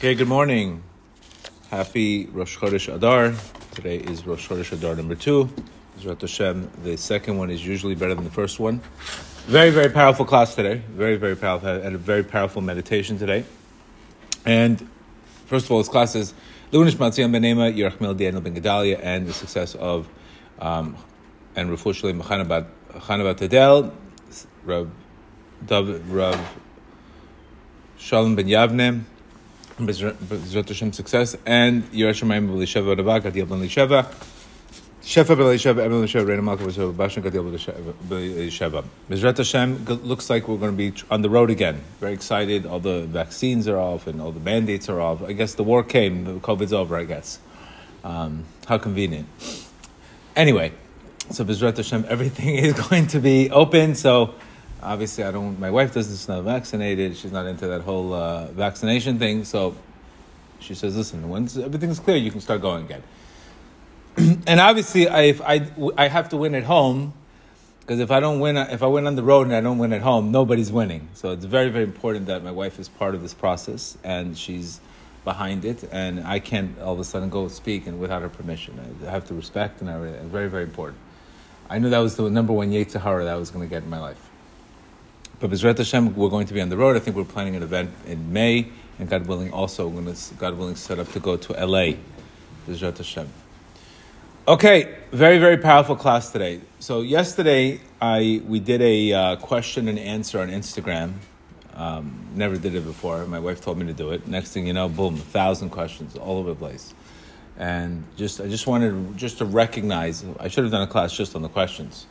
Okay, good morning. Happy Rosh Chodesh Adar. Today is Rosh Chodesh Adar number two. Hashem. The second one is usually better than the first one. Very, very powerful class today. Very, very powerful. And a very powerful meditation today. And first of all, this class is Lunish Matzion Benema, Yerachmel Daniel Ben Gedalia, and the success of um, and Raful Shalem Chanabat Tadel, Rav, Rav Shalom Ben Yavne, Bezrat Hashem success, and Yeresh Shemayim B'Lisheva Rabak, Gadil Ben Lisheva, Shefa B'Lisheva, Emel Lisheva, Reina Malka B'Lisheva, Bashan Gadil B'Lisheva. Bezrat Hashem looks like we're going to be on the road again. Very excited. All the vaccines are off and all the mandates are off. I guess the war came. The COVID's over. I guess. Um, how convenient. Anyway, so Bezrat Hashem, everything is going to be open. So obviously, I don't. My wife doesn't. She's not vaccinated. She's not into that whole uh, vaccination thing. So she says, "Listen, once everything's clear, you can start going again." and obviously, I, if I I have to win at home because if I don't win, if I win on the road and I don't win at home, nobody's winning. So it's very very important that my wife is part of this process and she's behind it, and I can't all of a sudden go speak and without her permission. I have to respect and everything. Very very important. I knew that was the number one Yetzirah that I was going to get in my life. But Bezrat Hashem, we're going to be on the road. I think we're planning an event in May, and God willing, also we're going to, God willing, set up to go to LA. Bezrat Hashem. Okay, very very powerful class today. So yesterday, I we did a uh, question and answer on Instagram. Um, never did it before. My wife told me to do it. Next thing you know, boom, a thousand questions all over the place. And just I just wanted just to recognize. I should have done a class just on the questions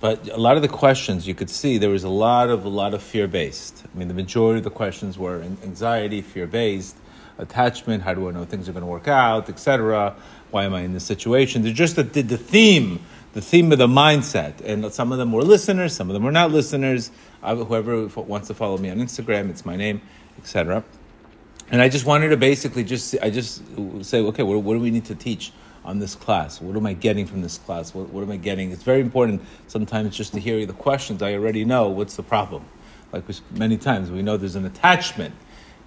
but a lot of the questions you could see there was a lot of a lot of fear based. I mean, the majority of the questions were anxiety, fear based, attachment. How do I know things are going to work out, etc. Why am I in this situation? They're just the, the, the theme, the theme of the mindset. And some of them were listeners, some of them were not listeners. I, whoever wants to follow me on Instagram, it's my name, etc. And I just wanted to basically just I just say, okay, what, what do we need to teach? On this class? What am I getting from this class? What, what am I getting? It's very important sometimes just to hear the questions. I already know what's the problem. Like many times, we know there's an attachment.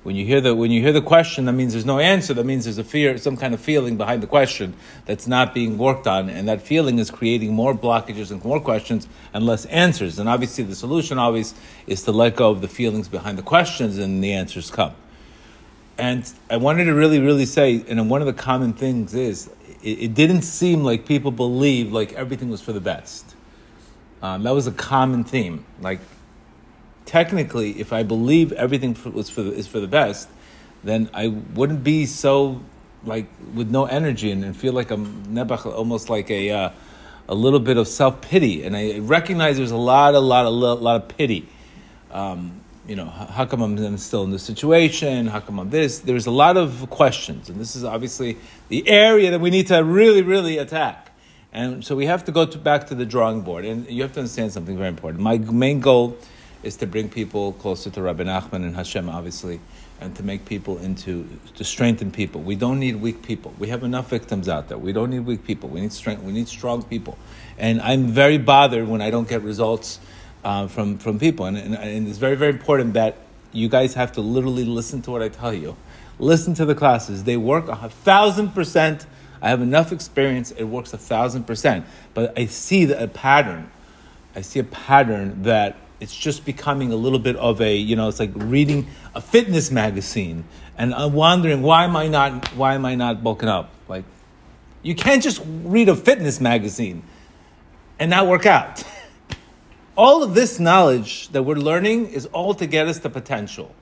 When you hear the when you hear the question, that means there's no answer. That means there's a fear, some kind of feeling behind the question that's not being worked on, and that feeling is creating more blockages and more questions and less answers. And obviously, the solution always is to let go of the feelings behind the questions, and the answers come. And I wanted to really, really say, and one of the common things is it, it didn't seem like people believed like everything was for the best. Um, that was a common theme. Like, technically, if I believe everything for, was for the, is for the best, then I wouldn't be so like with no energy and, and feel like I'm nebach, almost like a uh, a little bit of self pity. And I recognize there's a lot, a lot, a lot, a lot of pity. Um, you know, how come I'm still in this situation? How come I'm this? There's a lot of questions, and this is obviously the area that we need to really, really attack. And so we have to go to, back to the drawing board, and you have to understand something very important. My main goal is to bring people closer to Rabbi Nachman and Hashem, obviously, and to make people into to strengthen people. We don't need weak people. We have enough victims out there. We don't need weak people. We need strength. We need strong people. And I'm very bothered when I don't get results uh, from from people, and, and, and it's very very important that you guys have to literally listen to what I tell you. Listen to the classes; they work a thousand percent. I have enough experience; it works a thousand percent. But I see the, a pattern. I see a pattern that it's just becoming a little bit of a you know it's like reading a fitness magazine and I'm wondering why am I not why am I not bulking up like you can't just read a fitness magazine and not work out all of this knowledge that we're learning is all to get us to potential.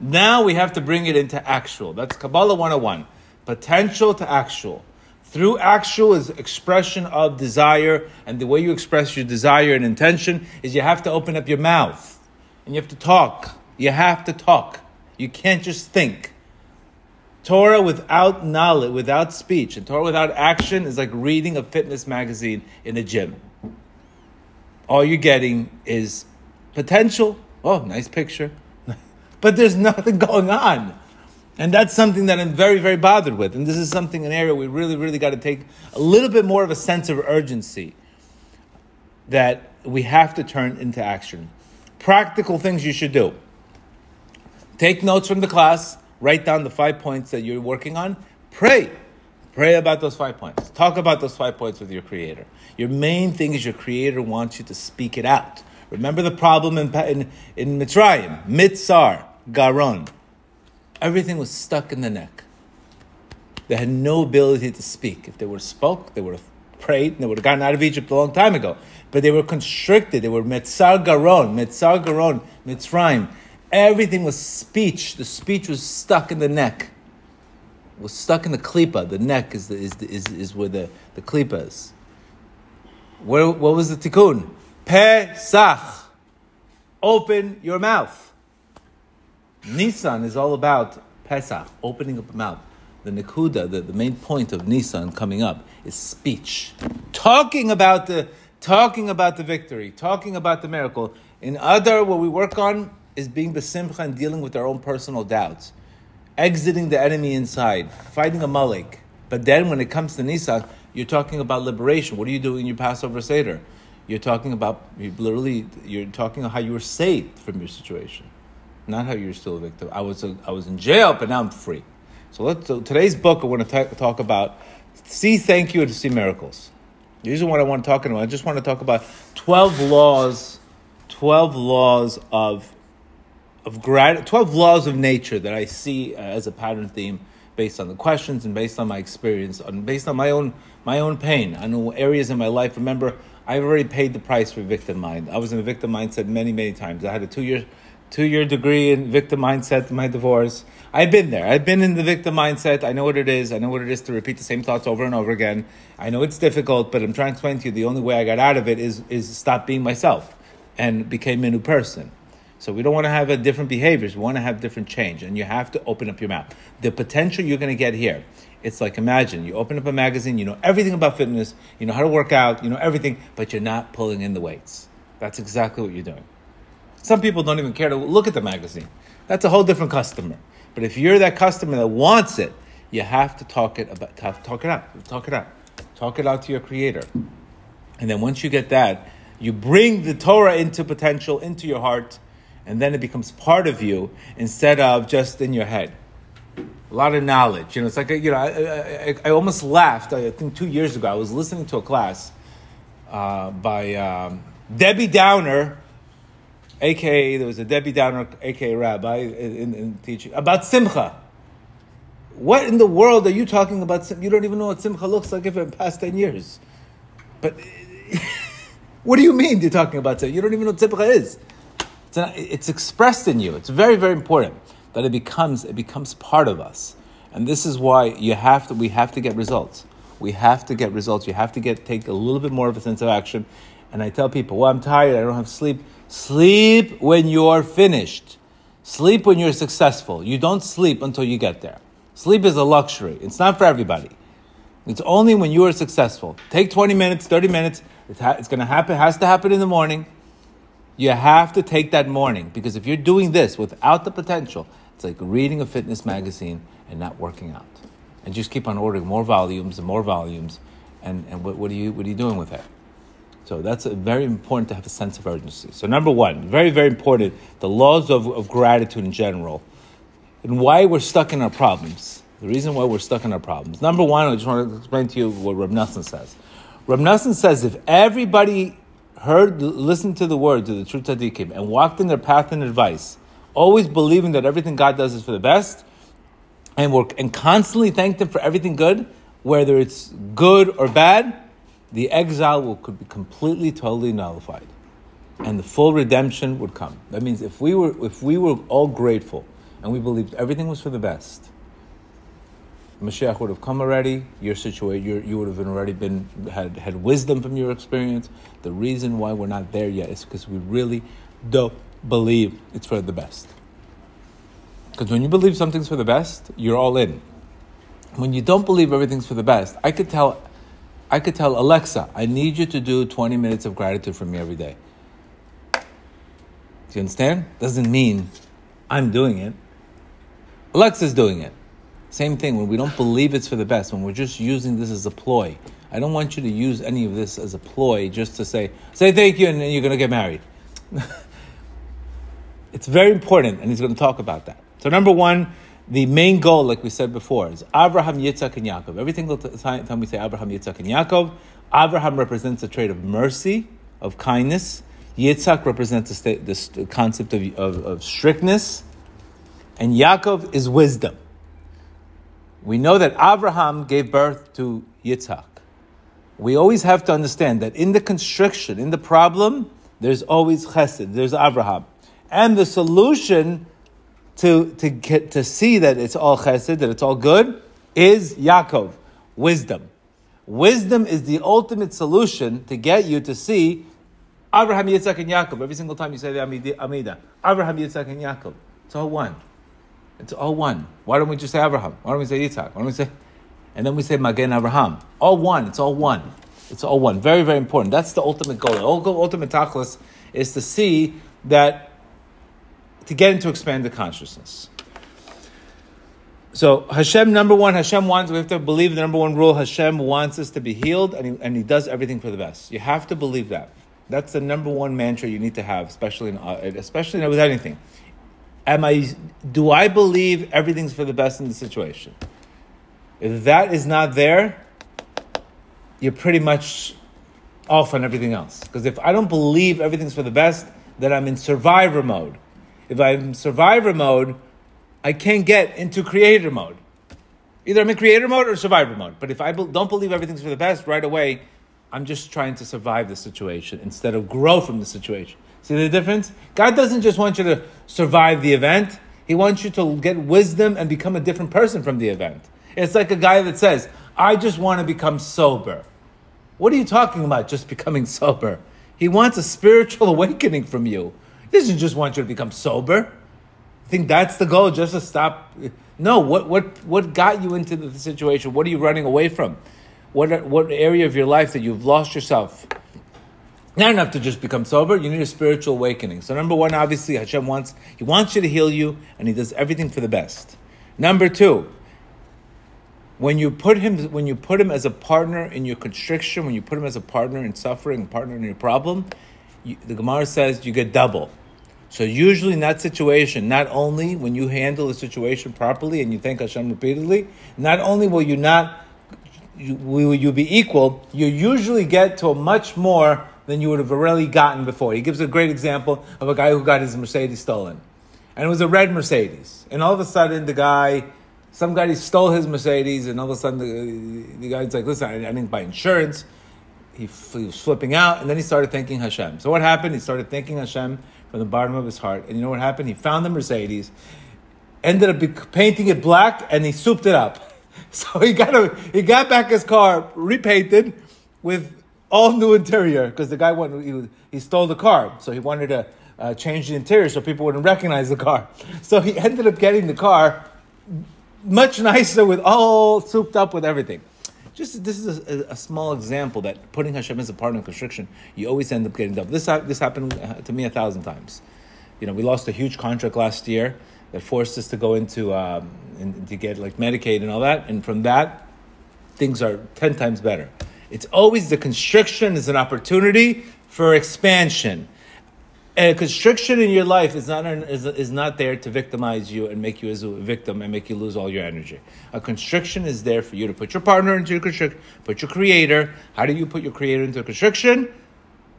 Now we have to bring it into actual. That's Kabbalah 101. Potential to actual. Through actual is expression of desire, and the way you express your desire and intention is you have to open up your mouth and you have to talk. You have to talk. You can't just think. Torah without knowledge, without speech, and Torah without action is like reading a fitness magazine in a gym all you're getting is potential. Oh, nice picture. but there's nothing going on. And that's something that I'm very, very bothered with. And this is something, an area we really, really got to take a little bit more of a sense of urgency that we have to turn into action. Practical things you should do. Take notes from the class, Write down the five points that you're working on. Pray. Pray about those five points. Talk about those five points with your creator. Your main thing is your creator wants you to speak it out. Remember the problem in, in, in Mitzrayim, Mitzar, Garon. Everything was stuck in the neck. They had no ability to speak. If they have spoke, they would have prayed, and they would have gotten out of Egypt a long time ago. But they were constricted. They were Mitzar Garon, Mitzar Garon, Mitzrayim. Everything was speech. The speech was stuck in the neck. Was stuck in the klipa. The neck is, the, is, the, is, is where the, the klipa is. Where, what was the tikkun? Pesach. Open your mouth. Nissan is all about Pesach, opening up the mouth. The Nikuda, the, the main point of Nissan coming up, is speech. Talking about the talking about the victory, talking about the miracle. In other, what we work on is being besimcha and dealing with our own personal doubts, exiting the enemy inside, fighting Amalek. But then when it comes to Nissan, you're talking about liberation. What are you doing in your Passover Seder? You're talking about, you literally, you're talking about how you were saved from your situation, not how you're still a victim. I was, a, I was in jail, but now I'm free. So, let's, so today's book, I want to talk about see thank you and see miracles. These are what I want to talk about. I just want to talk about 12 laws, 12 laws of, of grat- 12 laws of nature that I see uh, as a pattern theme based on the questions and based on my experience, and based on my own, my own pain. I know areas in my life. Remember, I've already paid the price for victim mind. I was in a victim mindset many, many times. I had a two year, two year degree in victim mindset in my divorce. I've been there. I've been in the victim mindset. I know what it is. I know what it is to repeat the same thoughts over and over again. I know it's difficult, but I'm trying to explain to you the only way I got out of it is, is stop being myself and became a new person. So we don't want to have a different behaviors. We want to have different change, and you have to open up your mouth. The potential you're going to get here. It's like imagine you open up a magazine, you know everything about fitness, you know how to work out, you know everything, but you're not pulling in the weights. That's exactly what you're doing. Some people don't even care to look at the magazine. That's a whole different customer. But if you're that customer that wants it, you have to talk it about talk it out. Talk it out. Talk it out to your creator. And then once you get that, you bring the Torah into potential, into your heart, and then it becomes part of you instead of just in your head. A lot of knowledge. You know, it's like, you know, I, I, I almost laughed. I think two years ago, I was listening to a class uh, by um, Debbie Downer aka there was a Debbie Downer, aka Rabbi, in, in teaching about Simcha. What in the world are you talking about? You don't even know what Simcha looks like if it past ten years. But what do you mean you're talking about Simcha? You don't even know what Simcha is. It's, it's expressed in you. It's very very important that it becomes it becomes part of us, and this is why you have to we have to get results. We have to get results. You have to get take a little bit more of a sense of action. And I tell people, well, I'm tired. I don't have sleep Sleep when you're finished. Sleep when you're successful. You don't sleep until you get there. Sleep is a luxury. It's not for everybody. It's only when you are successful. Take 20 minutes, 30 minutes. It's, ha- it's going to happen, It has to happen in the morning. You have to take that morning because if you're doing this without the potential, it's like reading a fitness magazine and not working out. And just keep on ordering more volumes and more volumes. And, and what, what, are you, what are you doing with that? So that's very important to have a sense of urgency. So number one, very, very important, the laws of, of gratitude in general and why we're stuck in our problems. The reason why we're stuck in our problems. Number one, I just want to explain to you what Rab Nosson says. Rab Nosson says if everybody heard, listened to the words of the true tzaddikim and walked in their path and advice, always believing that everything God does is for the best, and work and constantly thank Him for everything good, whether it's good or bad, the exile will, could be completely, totally nullified, and the full redemption would come. That means if we were, if we were all grateful and we believed everything was for the best, Mashiach would have come already. Your situation, you would have already been had had wisdom from your experience. The reason why we're not there yet is because we really don't believe it's for the best. Because when you believe something's for the best, you're all in. When you don't believe everything's for the best, I could tell I could tell Alexa, I need you to do 20 minutes of gratitude for me every day. Do you understand? Doesn't mean I'm doing it. Alexa's doing it. Same thing when we don't believe it's for the best, when we're just using this as a ploy. I don't want you to use any of this as a ploy just to say, say thank you and then you're going to get married. it's very important, and he's going to talk about that. So, number one, the main goal, like we said before, is Abraham, Yitzhak, and Yaakov. Every single time we say Abraham, Yitzhak, and Yaakov, Abraham represents a trait of mercy, of kindness. Yitzhak represents the, state, the concept of, of, of strictness. And Yaakov is wisdom. We know that Abraham gave birth to Yitzhak. We always have to understand that in the constriction, in the problem, there's always chesed, there's Abraham. And the solution to, to get to see that it's all chesed, that it's all good, is Yaakov, wisdom. Wisdom is the ultimate solution to get you to see Abraham, Yitzhak, and Yaakov. Every single time you say the Amida, Abraham, Yitzhak, and Yaakov. It's all one. It's all one. Why don't we just say Abraham? Why don't we say Yitzhak? Why don't we say, and then we say Magen Abraham? All one. It's all one. It's all one. Very, very important. That's the ultimate goal. The ultimate tachlis is to see that to get into expanded consciousness. So Hashem, number one, Hashem wants, we have to believe the number one rule, Hashem wants us to be healed and he, and he does everything for the best. You have to believe that. That's the number one mantra you need to have, especially in, uh, especially with anything. Am I, do I believe everything's for the best in the situation? If that is not there, you're pretty much off on everything else. Because if I don't believe everything's for the best, then I'm in survivor mode. If I'm in survivor mode, I can't get into creator mode. Either I'm in creator mode or survivor mode. But if I don't believe everything's for the best right away, I'm just trying to survive the situation instead of grow from the situation. See the difference? God doesn't just want you to survive the event. He wants you to get wisdom and become a different person from the event. It's like a guy that says, I just want to become sober. What are you talking about, just becoming sober? He wants a spiritual awakening from you. He doesn't just want you to become sober. I think that's the goal, just to stop. No, what, what, what got you into the situation? What are you running away from? What, what area of your life that you've lost yourself? Not enough to just become sober, you need a spiritual awakening. So, number one, obviously, Hashem wants, He wants you to heal you, and He does everything for the best. Number two, when you put him when you put him as a partner in your constriction, when you put him as a partner in suffering, partner in your problem, you, the Gemara says you get double. So usually in that situation, not only when you handle the situation properly and you thank Hashem repeatedly, not only will you not you, will you be equal, you usually get to a much more than you would have really gotten before. He gives a great example of a guy who got his Mercedes stolen. And it was a red Mercedes. And all of a sudden the guy some guy stole his Mercedes, and all of a sudden the, the guy's like, "Listen, I, I didn't buy insurance." He, he, was flipping out, and then he started thanking Hashem. So what happened? He started thanking Hashem from the bottom of his heart, and you know what happened? He found the Mercedes, ended up painting it black, and he souped it up. So he got a, he got back his car repainted with all new interior because the guy went he, he stole the car, so he wanted to uh, change the interior so people wouldn't recognize the car. So he ended up getting the car much nicer with all souped up with everything. Just this is a, a, small example that putting Hashem as a partner in constriction, you always end up getting double. This this happened uh, to me a thousand times. You know, we lost a huge contract last year that forced us to go into um, in, to get like Medicaid and all that, and from that, things are ten times better. It's always the constriction is an opportunity for expansion And a constriction in your life is not, an, is, is not there to victimize you and make you as a victim and make you lose all your energy. A constriction is there for you to put your partner into your constriction, put your creator. How do you put your creator into a constriction?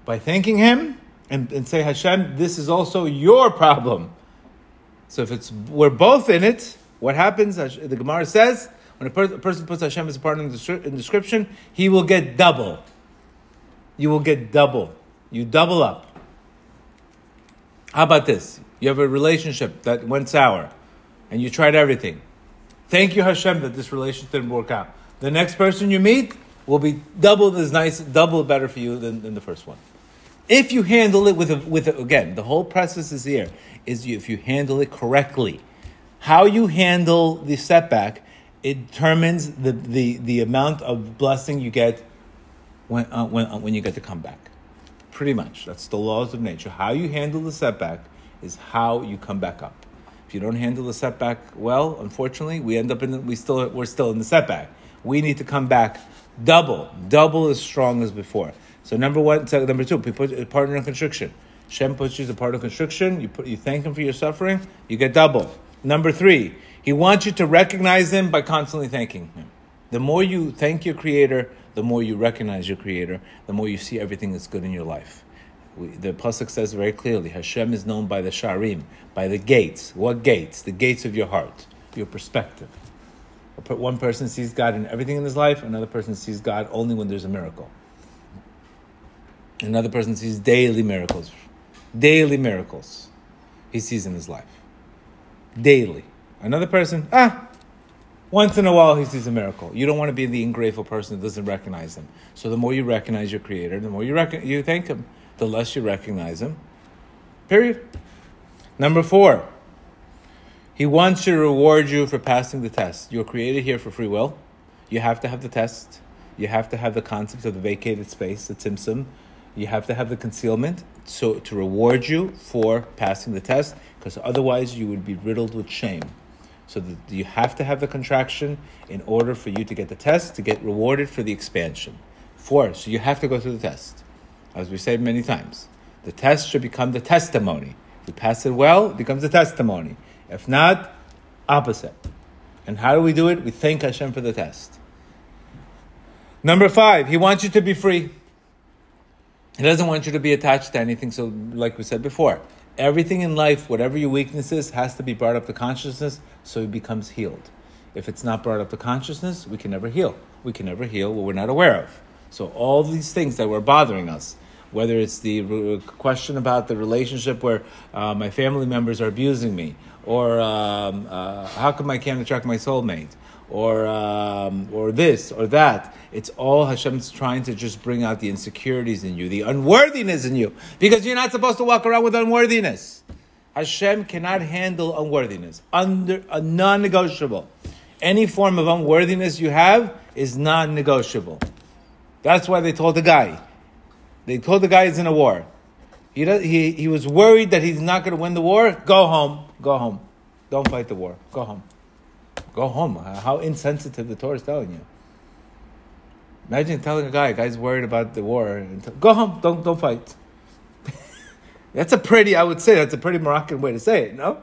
By thanking him and, and say, Hashem, this is also your problem. So if it's we're both in it, what happens? The Gemara says, when a, per- a person puts Hashem as a partner in the, in the description, he will get double. You will get double. You double up. How about this? You have a relationship that went sour and you tried everything. Thank you, Hashem, that this relationship didn't work out. The next person you meet will be double as nice, double better for you than, than the first one. If you handle it with a, with a, again, the whole process is here is you, if you handle it correctly. How you handle the setback it determines the, the, the amount of blessing you get when, uh, when, uh, when you get to come back. Pretty much. That's the laws of nature. How you handle the setback is how you come back up. If you don't handle the setback well, unfortunately, we end up in the, we still we're still in the setback. We need to come back double, double as strong as before. So number one, number two, put a partner in constriction. Shem puts you as a part of constriction. You put you thank him for your suffering. You get double. Number three, He wants you to recognize Him by constantly thanking Him. The more you thank your Creator, the more you recognize your Creator, the more you see everything that's good in your life. We, the pasuk says very clearly, Hashem is known by the sharim, by the gates. What gates? The gates of your heart, your perspective. One person sees God in everything in his life. Another person sees God only when there's a miracle. Another person sees daily miracles, daily miracles. He sees in his life, daily. Another person, ah, once in a while he sees a miracle. You don't want to be the ungrateful person that doesn't recognize him. So the more you recognize your Creator, the more you rec- you thank Him the less you recognize him. Period. Number four, he wants to reward you for passing the test. You're created here for free will. You have to have the test. You have to have the concept of the vacated space, the tzimtzum. You have to have the concealment so to reward you for passing the test, because otherwise you would be riddled with shame. So you have to have the contraction in order for you to get the test to get rewarded for the expansion. Four, so you have to go through the test as we said many times. The test should become the testimony. If you pass it well, it becomes a testimony. If not, opposite. And how do we do it? We thank Hashem for the test. Number five, He wants you to be free. He doesn't want you to be attached to anything. So, like we said before, everything in life, whatever your weakness is, has to be brought up to consciousness so it becomes healed. If it's not brought up to consciousness, we can never heal. We can never heal what we're not aware of. So, all these things that were bothering us, whether it's the question about the relationship where uh, my family members are abusing me, or um, uh, how come I can't attract my soulmate, or um, or this or that. It's all Hashem's trying to just bring out the insecurities in you, the unworthiness in you, because you're not supposed to walk around with unworthiness. Hashem cannot handle unworthiness, under a non-negotiable. Any form of unworthiness you have is non-negotiable. That's why they told the guy, they told the guy he's in a war. He, does, he, he was worried that he's not going to win the war. Go home. Go home. Don't fight the war. Go home. Go home. How insensitive the Torah is telling you. Imagine telling a guy, a guy's worried about the war, t- go home. Don't don't fight. that's a pretty, I would say, that's a pretty Moroccan way to say it. No,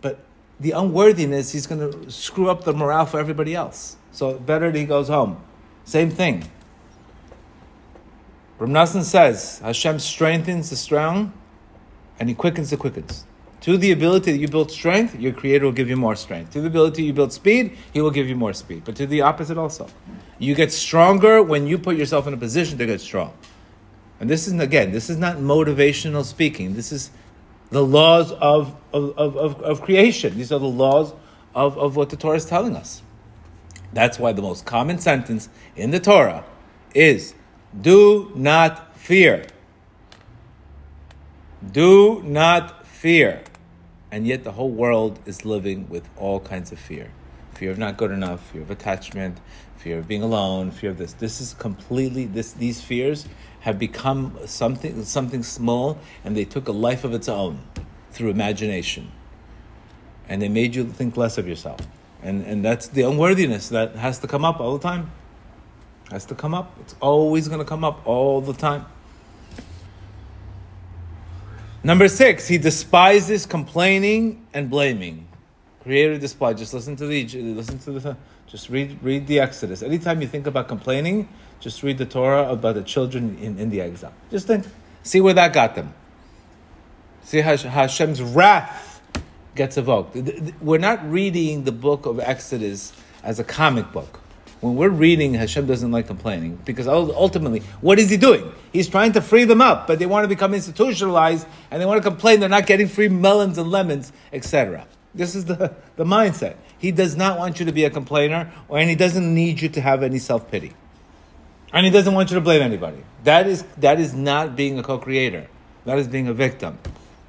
but the unworthiness, he's going to screw up the morale for everybody else. So better that he goes home. Same thing. Rab Nosson says, Hashem strengthens the strong and he quickens the quickens. To the ability that you build strength, your creator will give you more strength. To the ability you build speed, he will give you more speed. But to the opposite also. You get stronger when you put yourself in a position to get strong. And this is, again, this is not motivational speaking. This is the laws of, of, of, of, creation. These are the laws of, of what the Torah is telling us. That's why the most common sentence in the Torah is do not fear. Do not fear. And yet the whole world is living with all kinds of fear. Fear of not good enough, fear of attachment, fear of being alone, fear of this. This is completely this these fears have become something something small and they took a life of its own through imagination. And they made you think less of yourself. And and that's the unworthiness that has to come up all the time. Has to come up. It's always going to come up all the time. Number six, he despises complaining and blaming. Creator despise. Just listen to the listen to the just read read the Exodus. Anytime you think about complaining, just read the Torah about the children in, in the exile. Just think, see where that got them. See how Hashem's wrath gets evoked. We're not reading the book of Exodus as a comic book when we're reading, Hashem doesn't like complaining because ultimately, what is He doing? He's trying to free them up, but they want to become institutionalized and they want to complain they're not getting free melons and lemons, etc. This is the, the mindset. He does not want you to be a complainer, or, and He doesn't need you to have any self pity. And He doesn't want you to blame anybody. That is, that is not being a co creator, that is being a victim.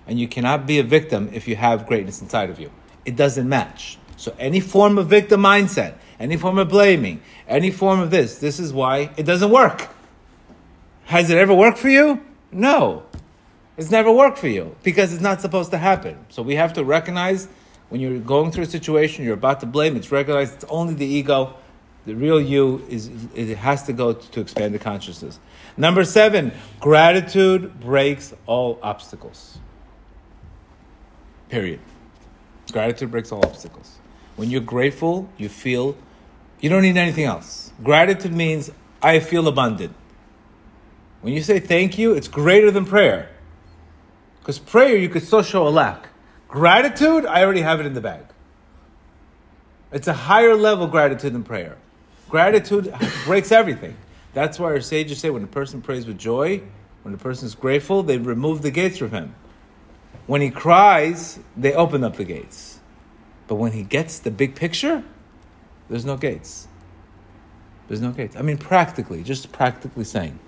And you cannot be a victim if you have greatness inside of you. It doesn't match. So, any form of victim mindset, any form of blaming, any form of this. This is why it doesn't work. Has it ever worked for you? No. It's never worked for you because it's not supposed to happen. So we have to recognize when you're going through a situation, you're about to blame, it's recognized it's only the ego. The real you is it has to go to, to expand the consciousness. Number seven, gratitude breaks all obstacles. Period. Gratitude breaks all obstacles. When you're grateful, you feel you don't need anything else. Gratitude means I feel abundant. When you say thank you, it's greater than prayer. Because prayer, you could still show a lack. Gratitude, I already have it in the bag. It's a higher level gratitude than prayer. Gratitude breaks everything. That's why our sages say when a person prays with joy, when a person is grateful, they remove the gates from him. When he cries, they open up the gates. But when he gets the big picture, there's no gates. There's no gates. I mean, practically, just practically saying.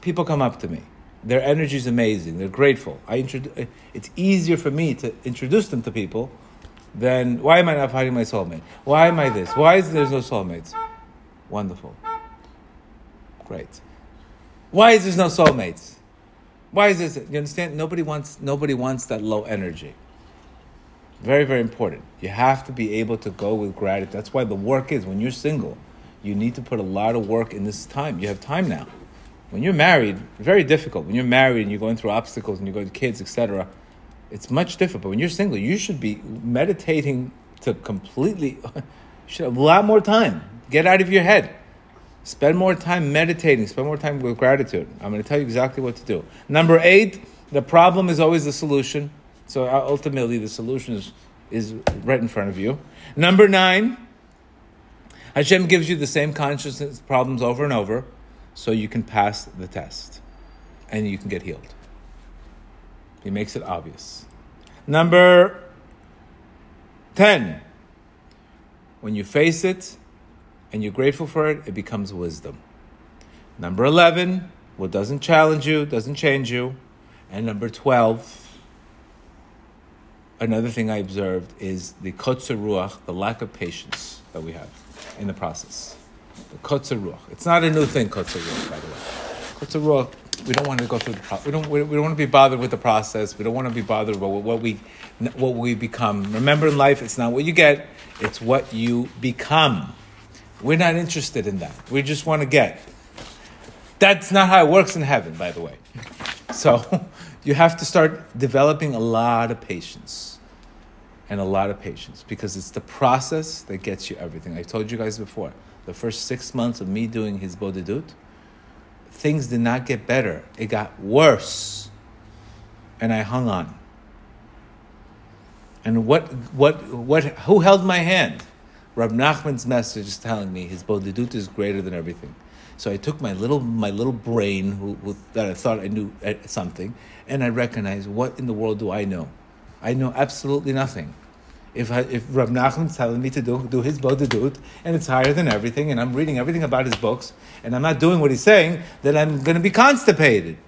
People come up to me. Their energy is amazing. They're grateful. I introdu- it's easier for me to introduce them to people than why am I not finding my soulmate? Why am I this? Why is there no soulmates? Wonderful. Great. Why is there no soulmates? Why is this? You understand? Nobody wants nobody wants that low energy. Very, very important. You have to be able to go with gratitude. That's why the work is when you're single, you need to put a lot of work in this time. You have time now. When you're married, very difficult. When you're married and you're going through obstacles and you're going to kids, etc., it's much different. But when you're single, you should be meditating to completely. you should have a lot more time. Get out of your head. Spend more time meditating. Spend more time with gratitude. I'm going to tell you exactly what to do. Number eight, the problem is always the solution. So uh, ultimately, the solution is, is right in front of you. Number nine, Hashem gives you the same consciousness problems over and over so you can pass the test and you can get healed. He makes it obvious. Number 10, when you face it and you're grateful for it, it becomes wisdom. Number 11, what doesn't challenge you, doesn't change you. And number 12, another thing I observed is the kotzer ruach, the lack of patience that we have in the process. The kotzer ruach. It's not a new thing, kotzer ruach, by the way. Kotzer ruach, we don't want to go through the process. We don't, we, don't want to be bothered with the process. We don't want to be bothered about what we, what we become. Remember in life, it's not what you get, it's what you become. We're not interested in that. We just want to get. That's not how it works in heaven, by the way. So you have to start developing a lot of patience and a lot of patience because it's the process that gets you everything. I told you guys before, the first six months of me doing hisbodedut, things did not get better. It got worse. And I hung on. And what, what, what, who held my hand? Rab Nachman's message is telling me hisbodedut is greater than everything. So I took my little my little brain, who, who, that I thought I knew uh, something, and I recognized what in the world do I know? I know absolutely nothing. If if Rav Nachman's telling me to do do hisbodedut, and it's higher than everything, and I'm reading everything about his books, and I'm not doing what he's saying, then I'm going to be constipated.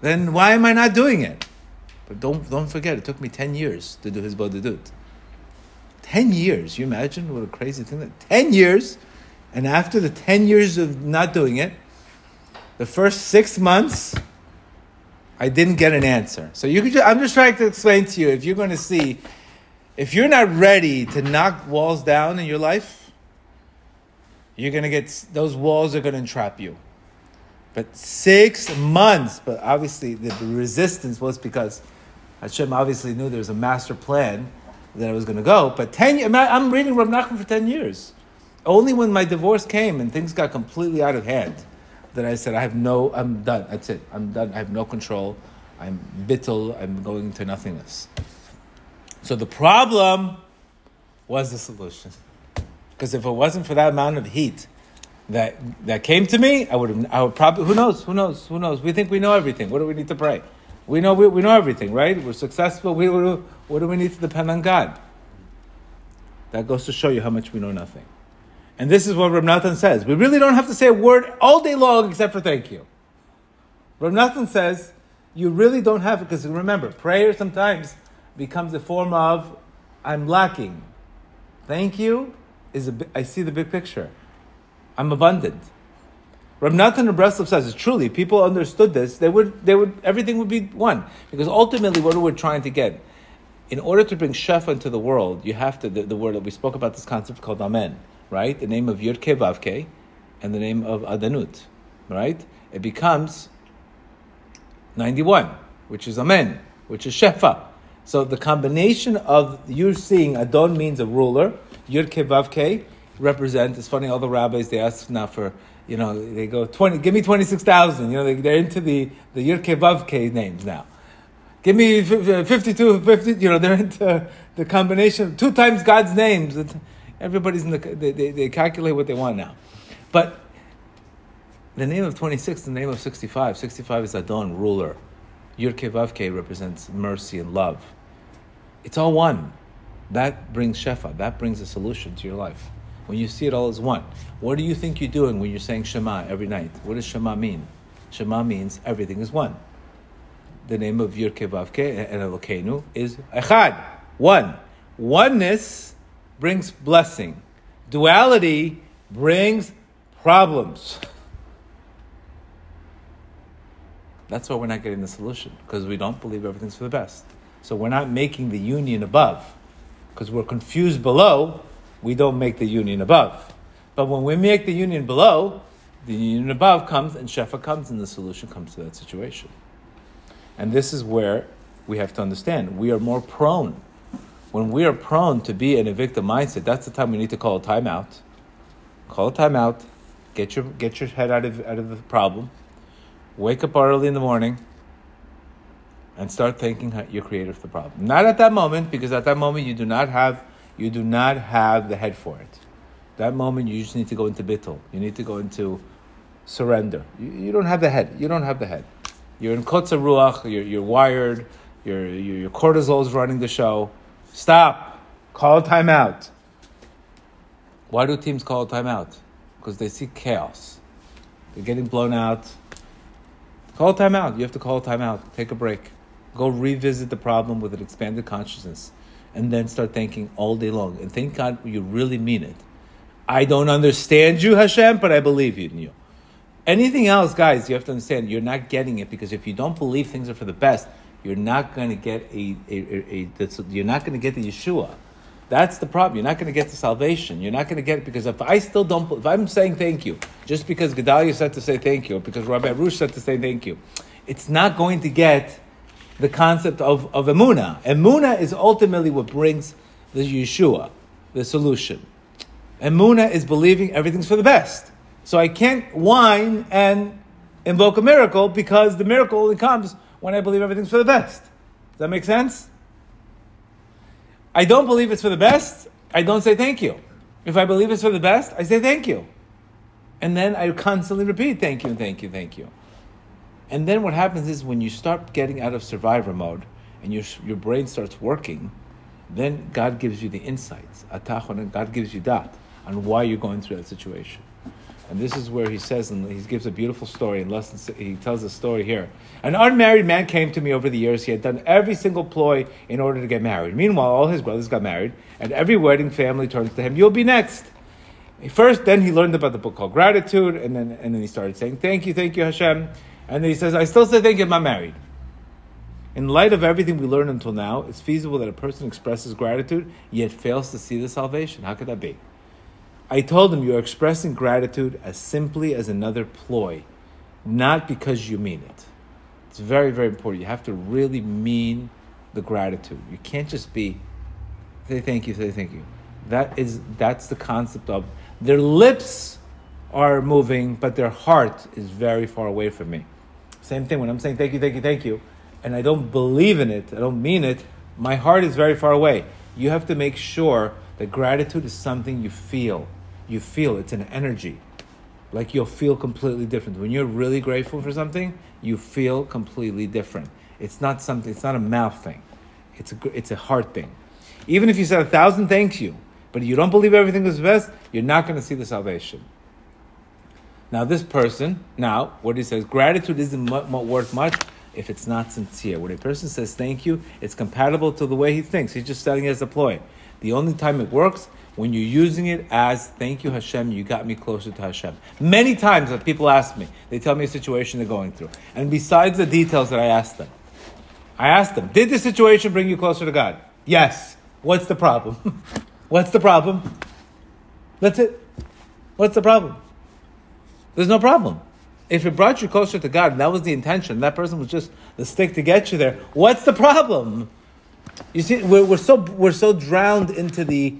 Then why am I not doing it? But don't don't forget, it took me ten years to do hisbodedut. Ten years. You imagine what a crazy thing that ten years and after the 10 years of not doing it, the first six months, I didn't get an answer. So you could just, I'm just trying to explain to you if you're going to see, if you're not ready to knock walls down in your life, you're going to get, those walls are going to entrap you. But six months, but obviously the resistance was because Hashem obviously knew there was a master plan that I was going to go. But 10 I'm reading Rav Nachman for 10 years. Only when my divorce came and things got completely out of hand that I said, I have no, I'm done. That's it. I'm done. I have no control. I'm bittul. I'm going to nothingness. So the problem was the solution. Because if it wasn't for that amount of heat that, that came to me, I would have, I would probably, who knows, who knows, who knows? We think we know everything. What do we need to pray? We know, we, we know everything, right? We're successful. We, what do we need to depend on God? That goes to show you how much we know nothing. And this is what Nathan says. We really don't have to say a word all day long except for thank you. Nathan says, you really don't have, because remember, prayer sometimes becomes a form of, I'm lacking. Thank you is a, I see the big picture. I'm abundant. Rab Nathan of Breslov says, truly, people understood this, they would, they would, everything would be one. Because ultimately, what we're trying to get, in order to bring Shefa into the world, you have to, the, the word that we spoke about this concept called Amen right? The name of Yudke Vavke and the name of Adanut, right? It becomes 91, which is Amen, which is Shefa. So the combination of you're seeing Adon means a ruler, Yud Ke represent. It's funny, all the rabbis they ask now for you know they go twenty, give me twenty six thousand. You know they, are into the the Yud Ke names now. Give me 52, 50, you know, they're into the combination, of two times God's names. Everybody's in the, they, they, they calculate what they want now. But the name of 26, the name of 65, 65 is Adon, ruler. Yud Ke represents mercy and love. It's all one. That brings Shefa, that brings a solution to your life. When you see it all as one. What do you think you're doing when you're saying Shema every night? What does Shema mean? Shema means everything is one. The name of Yud Ke and Elokeinu is Echad, one. Oneness brings blessing. Duality brings problems. That's why we're not getting the solution, because we don't believe everything's for the best. So we're not making the union above. Because we're confused below, we don't make the union above. But when we make the union below, the union above comes and Shefa comes and the solution comes to that situation. And this is where we have to understand we are more prone. When we are prone to be in a victim mindset, that's the time we need to call a timeout. Call a timeout, get your, get your head out of, out of the problem, wake up early in the morning, and start thanking your creator for the problem. Not at that moment, because at that moment you do not have you do not have the head for it. That moment you just need to go into bittul. You need to go into surrender. You, you don't have the head. You don't have the head. You're in kotza ruach. You're, you're wired. Your, your cortisol is running the show. Stop. Call timeout. Why do teams call timeout? Because they see chaos. They're getting blown out. Call timeout. You have to call timeout. Take a break. Go revisit the problem with an expanded consciousness and then start thinking all day long. And thank God you really mean it. I don't understand you, Hashem, but I believe in you. Anything else, guys, you have to understand you're not getting it because if you don't believe things are for the best, you're not going to get a, a, a, a you're not going to get the Yeshua. That's the problem. You're not going to get the salvation. You're not going to get it because if I still don't, if I'm saying thank you, just because Gedalia said to say thank you, or because Rabbi Arush said to say thank you, it's not going to get the concept of, of emuna. Emuna is ultimately what brings the Yeshua, the solution. Emuna is believing everything's for the best. So I can't whine and invoke a miracle because the miracle only comes when I believe everything's for the best. Does that make sense? I don't believe it's for the best, I don't say thank you. If I believe it's for the best, I say thank you. And then I constantly repeat thank you, thank you, thank you. And then what happens is when you start getting out of survivor mode and your, your brain starts working, then God gives you the insights, atachon, and God gives you that on why you're going through that situation. And this is where he says, and he gives a beautiful story. Lesson, he tells a story here. An unmarried man came to me over the years. He had done every single ploy in order to get married. Meanwhile, all his brothers got married, and every wedding family turns to him. You'll be next. First, then he learned about the book called Gratitude, and then and then he started saying, "Thank you, thank you, Hashem." And he says, I still say thank you, I'm not married. In light of everything we learned until now, it's feasible that a person expresses gratitude yet fails to see the salvation. How could that be? I told him you're expressing gratitude as simply as another ploy, not because you mean it. It's very, very important. You have to really mean the gratitude. You can't just be say thank you, say thank you. That is that's the concept of their lips are moving, but their heart is very far away from me. Same thing when I'm saying thank you, thank you, thank you, and I don't believe in it, I don't mean it, my heart is very far away. You have to make sure that gratitude is something you feel. You feel it's an energy. Like you'll feel completely different. When you're really grateful for something, you feel completely different. It's not something, it's not a mouth thing. It's a, it's a heart thing. Even if you said a thousand thank you, but you don't believe everything is best, you're not going to see the salvation. Now, this person, now, what he says, gratitude isn't worth much if it's not sincere. When a person says thank you, it's compatible to the way he thinks. He's just selling it as a ploy. The only time it works when you're using it as thank you Hashem, you got me closer to Hashem. Many times that people ask me, they tell me a situation they're going through. And besides the details that I ask them, I ask them, did this situation bring you closer to God? Yes. What's the problem? What's the problem? That's it. What's the problem? There's no problem. If it brought you closer to God, and that was the intention, that person was just the stick to get you there, what's the problem? You see, we're, we're so we're so drowned into the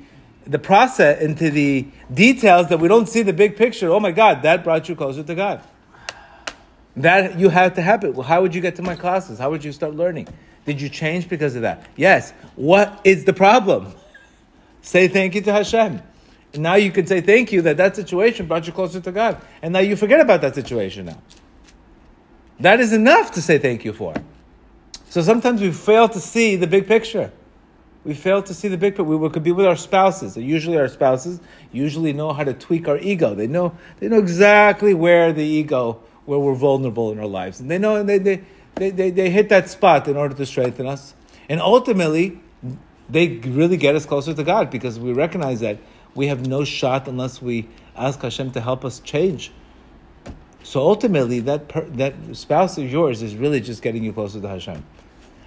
the process, into the details that we don't see the big picture. Oh my God, that brought you closer to God. That you had to happen. Well, how would you get to my classes? How would you start learning? Did you change because of that? Yes. What is the problem? Say thank you to Hashem. And now you can say thank you that that situation brought you closer to God. And now you forget about that situation now. That is enough to say thank you for. So sometimes we fail to see the big picture. We fail to see the big picture. We could be with our spouses. Usually, our spouses usually know how to tweak our ego. They know they know exactly where the ego, where we're vulnerable in our lives, and they know and they they, they, they, they hit that spot in order to strengthen us. And ultimately, they really get us closer to God because we recognize that we have no shot unless we ask Hashem to help us change. So ultimately, that per, that spouse of yours is really just getting you closer to Hashem,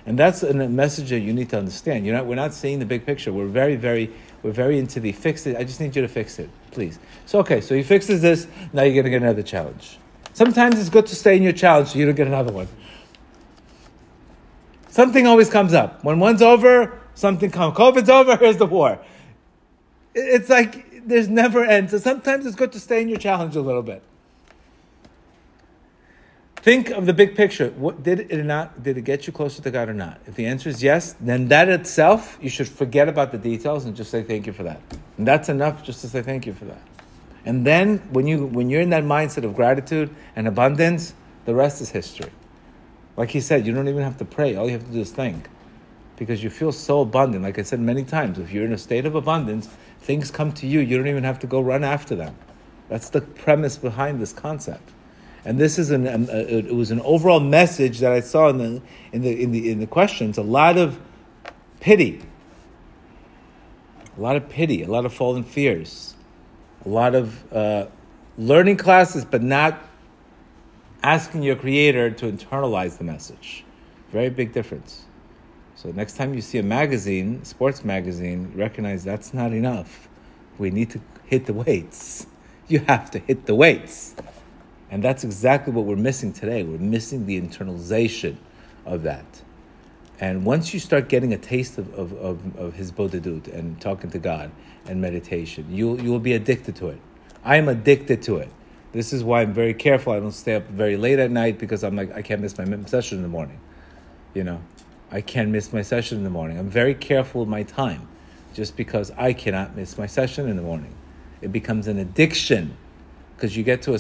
and that's a message that you need to understand. You're not, we're not seeing the big picture. We're very, very, we're very into the fix it. I just need you to fix it, please. So okay, so he fixes this. Now you're going to get another challenge. Sometimes it's good to stay in your challenge so you don't get another one. Something always comes up. When one's over, something comes. COVID's over, here's the war. It's like there's never end. So sometimes it's good to stay in your challenge a little bit. Think of the big picture. What, did it not? Did it get you closer to God or not? If the answer is yes, then that itself, you should forget about the details and just say thank you for that. And that's enough just to say thank you for that. And then when you when you're in that mindset of gratitude and abundance, the rest is history. Like he said, you don't even have to pray. All you have to do is think. Because you feel so abundant. Like I said many times, if you're in a state of abundance, things come to you. You don't even have to go run after them. That's the premise behind this concept. And this is an, um, uh, it was an overall message that I saw in the, in the, in the, in the questions. A lot of pity. A lot of pity, a lot of fallen fears, a lot of uh, learning classes, but not asking your creator to internalize the message. Very big difference. So next time you see a magazine, sports magazine, recognize that's not enough. We need to hit the weights. You have to hit the weights. And that's exactly what we're missing today. We're missing the internalization of that. And once you start getting a taste of, of, of, of hisbodedut and talking to God and meditation, you, you will be addicted to it. I am addicted to it. This is why I'm very careful. I don't stay up very late at night because I'm like, I can't miss my session in the morning. You know, I can't miss my session in the morning. I'm very careful with my time just because I cannot miss my session in the morning. It becomes an addiction because you get to a,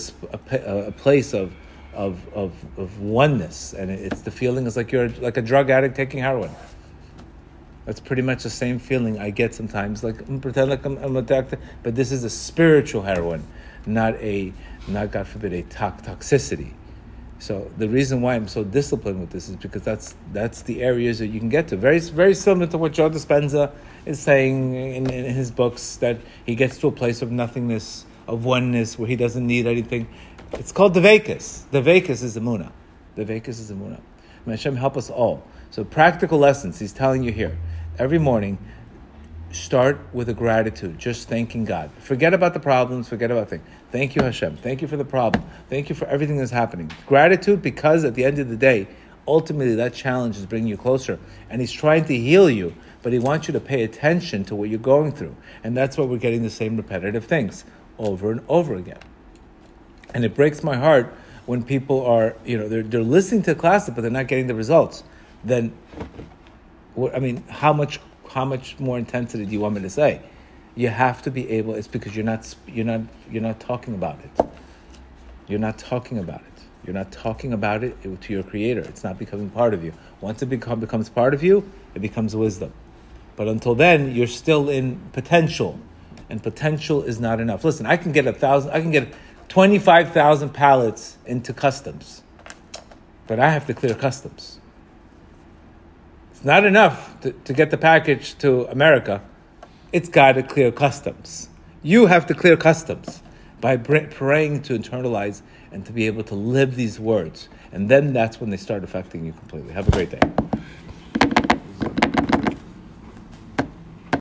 a, a place of, of, of, of oneness and it's the feeling is like you're like a drug addict taking heroin. That's pretty much the same feeling I get sometimes. Like I'm pretend like I'm, I'm addicted, but this is a spiritual heroin, not a not God forbid a toxicity. So the reason why I'm so disciplined with this is because that's that's the areas that you can get to. Very very similar to what Joe Dispenza is saying in, in his books that he gets to a place of nothingness, of oneness, where he doesn't need anything. It's called the Vekas. The Vekas is the Muna. The Vekas is the Muna. May Hashem help us all. So practical lessons he's telling you here. Every morning, start with a gratitude, just thanking God. Forget about the problems, forget about things. Thank you, Hashem. Thank you for the problem. Thank you for everything that's happening. Gratitude because at the end of the day, ultimately that challenge is bringing you closer. And He's trying to heal you, but He wants you to pay attention to what you're going through. And that's why we're getting the same repetitive things over and over again. And it breaks my heart when people are, you know, they're, they're listening to classes, but they're not getting the results. Then, I mean, how much how much more intensity do you want me to say? You have to be able. It's because you're not you're not you're not talking about it. You're not talking about it. You're not talking about it to your creator. It's not becoming part of you. Once it become, becomes part of you, it becomes wisdom. But until then, you're still in potential, and potential is not enough. Listen, I can get a thousand. I can get twenty-five thousand pallets into customs, but I have to clear customs It's not enough to, to get the package to America. It's got to clear customs. You have to clear customs by praying to internalize and to be able to live these words. And then that's when they start affecting you completely. Have a great day.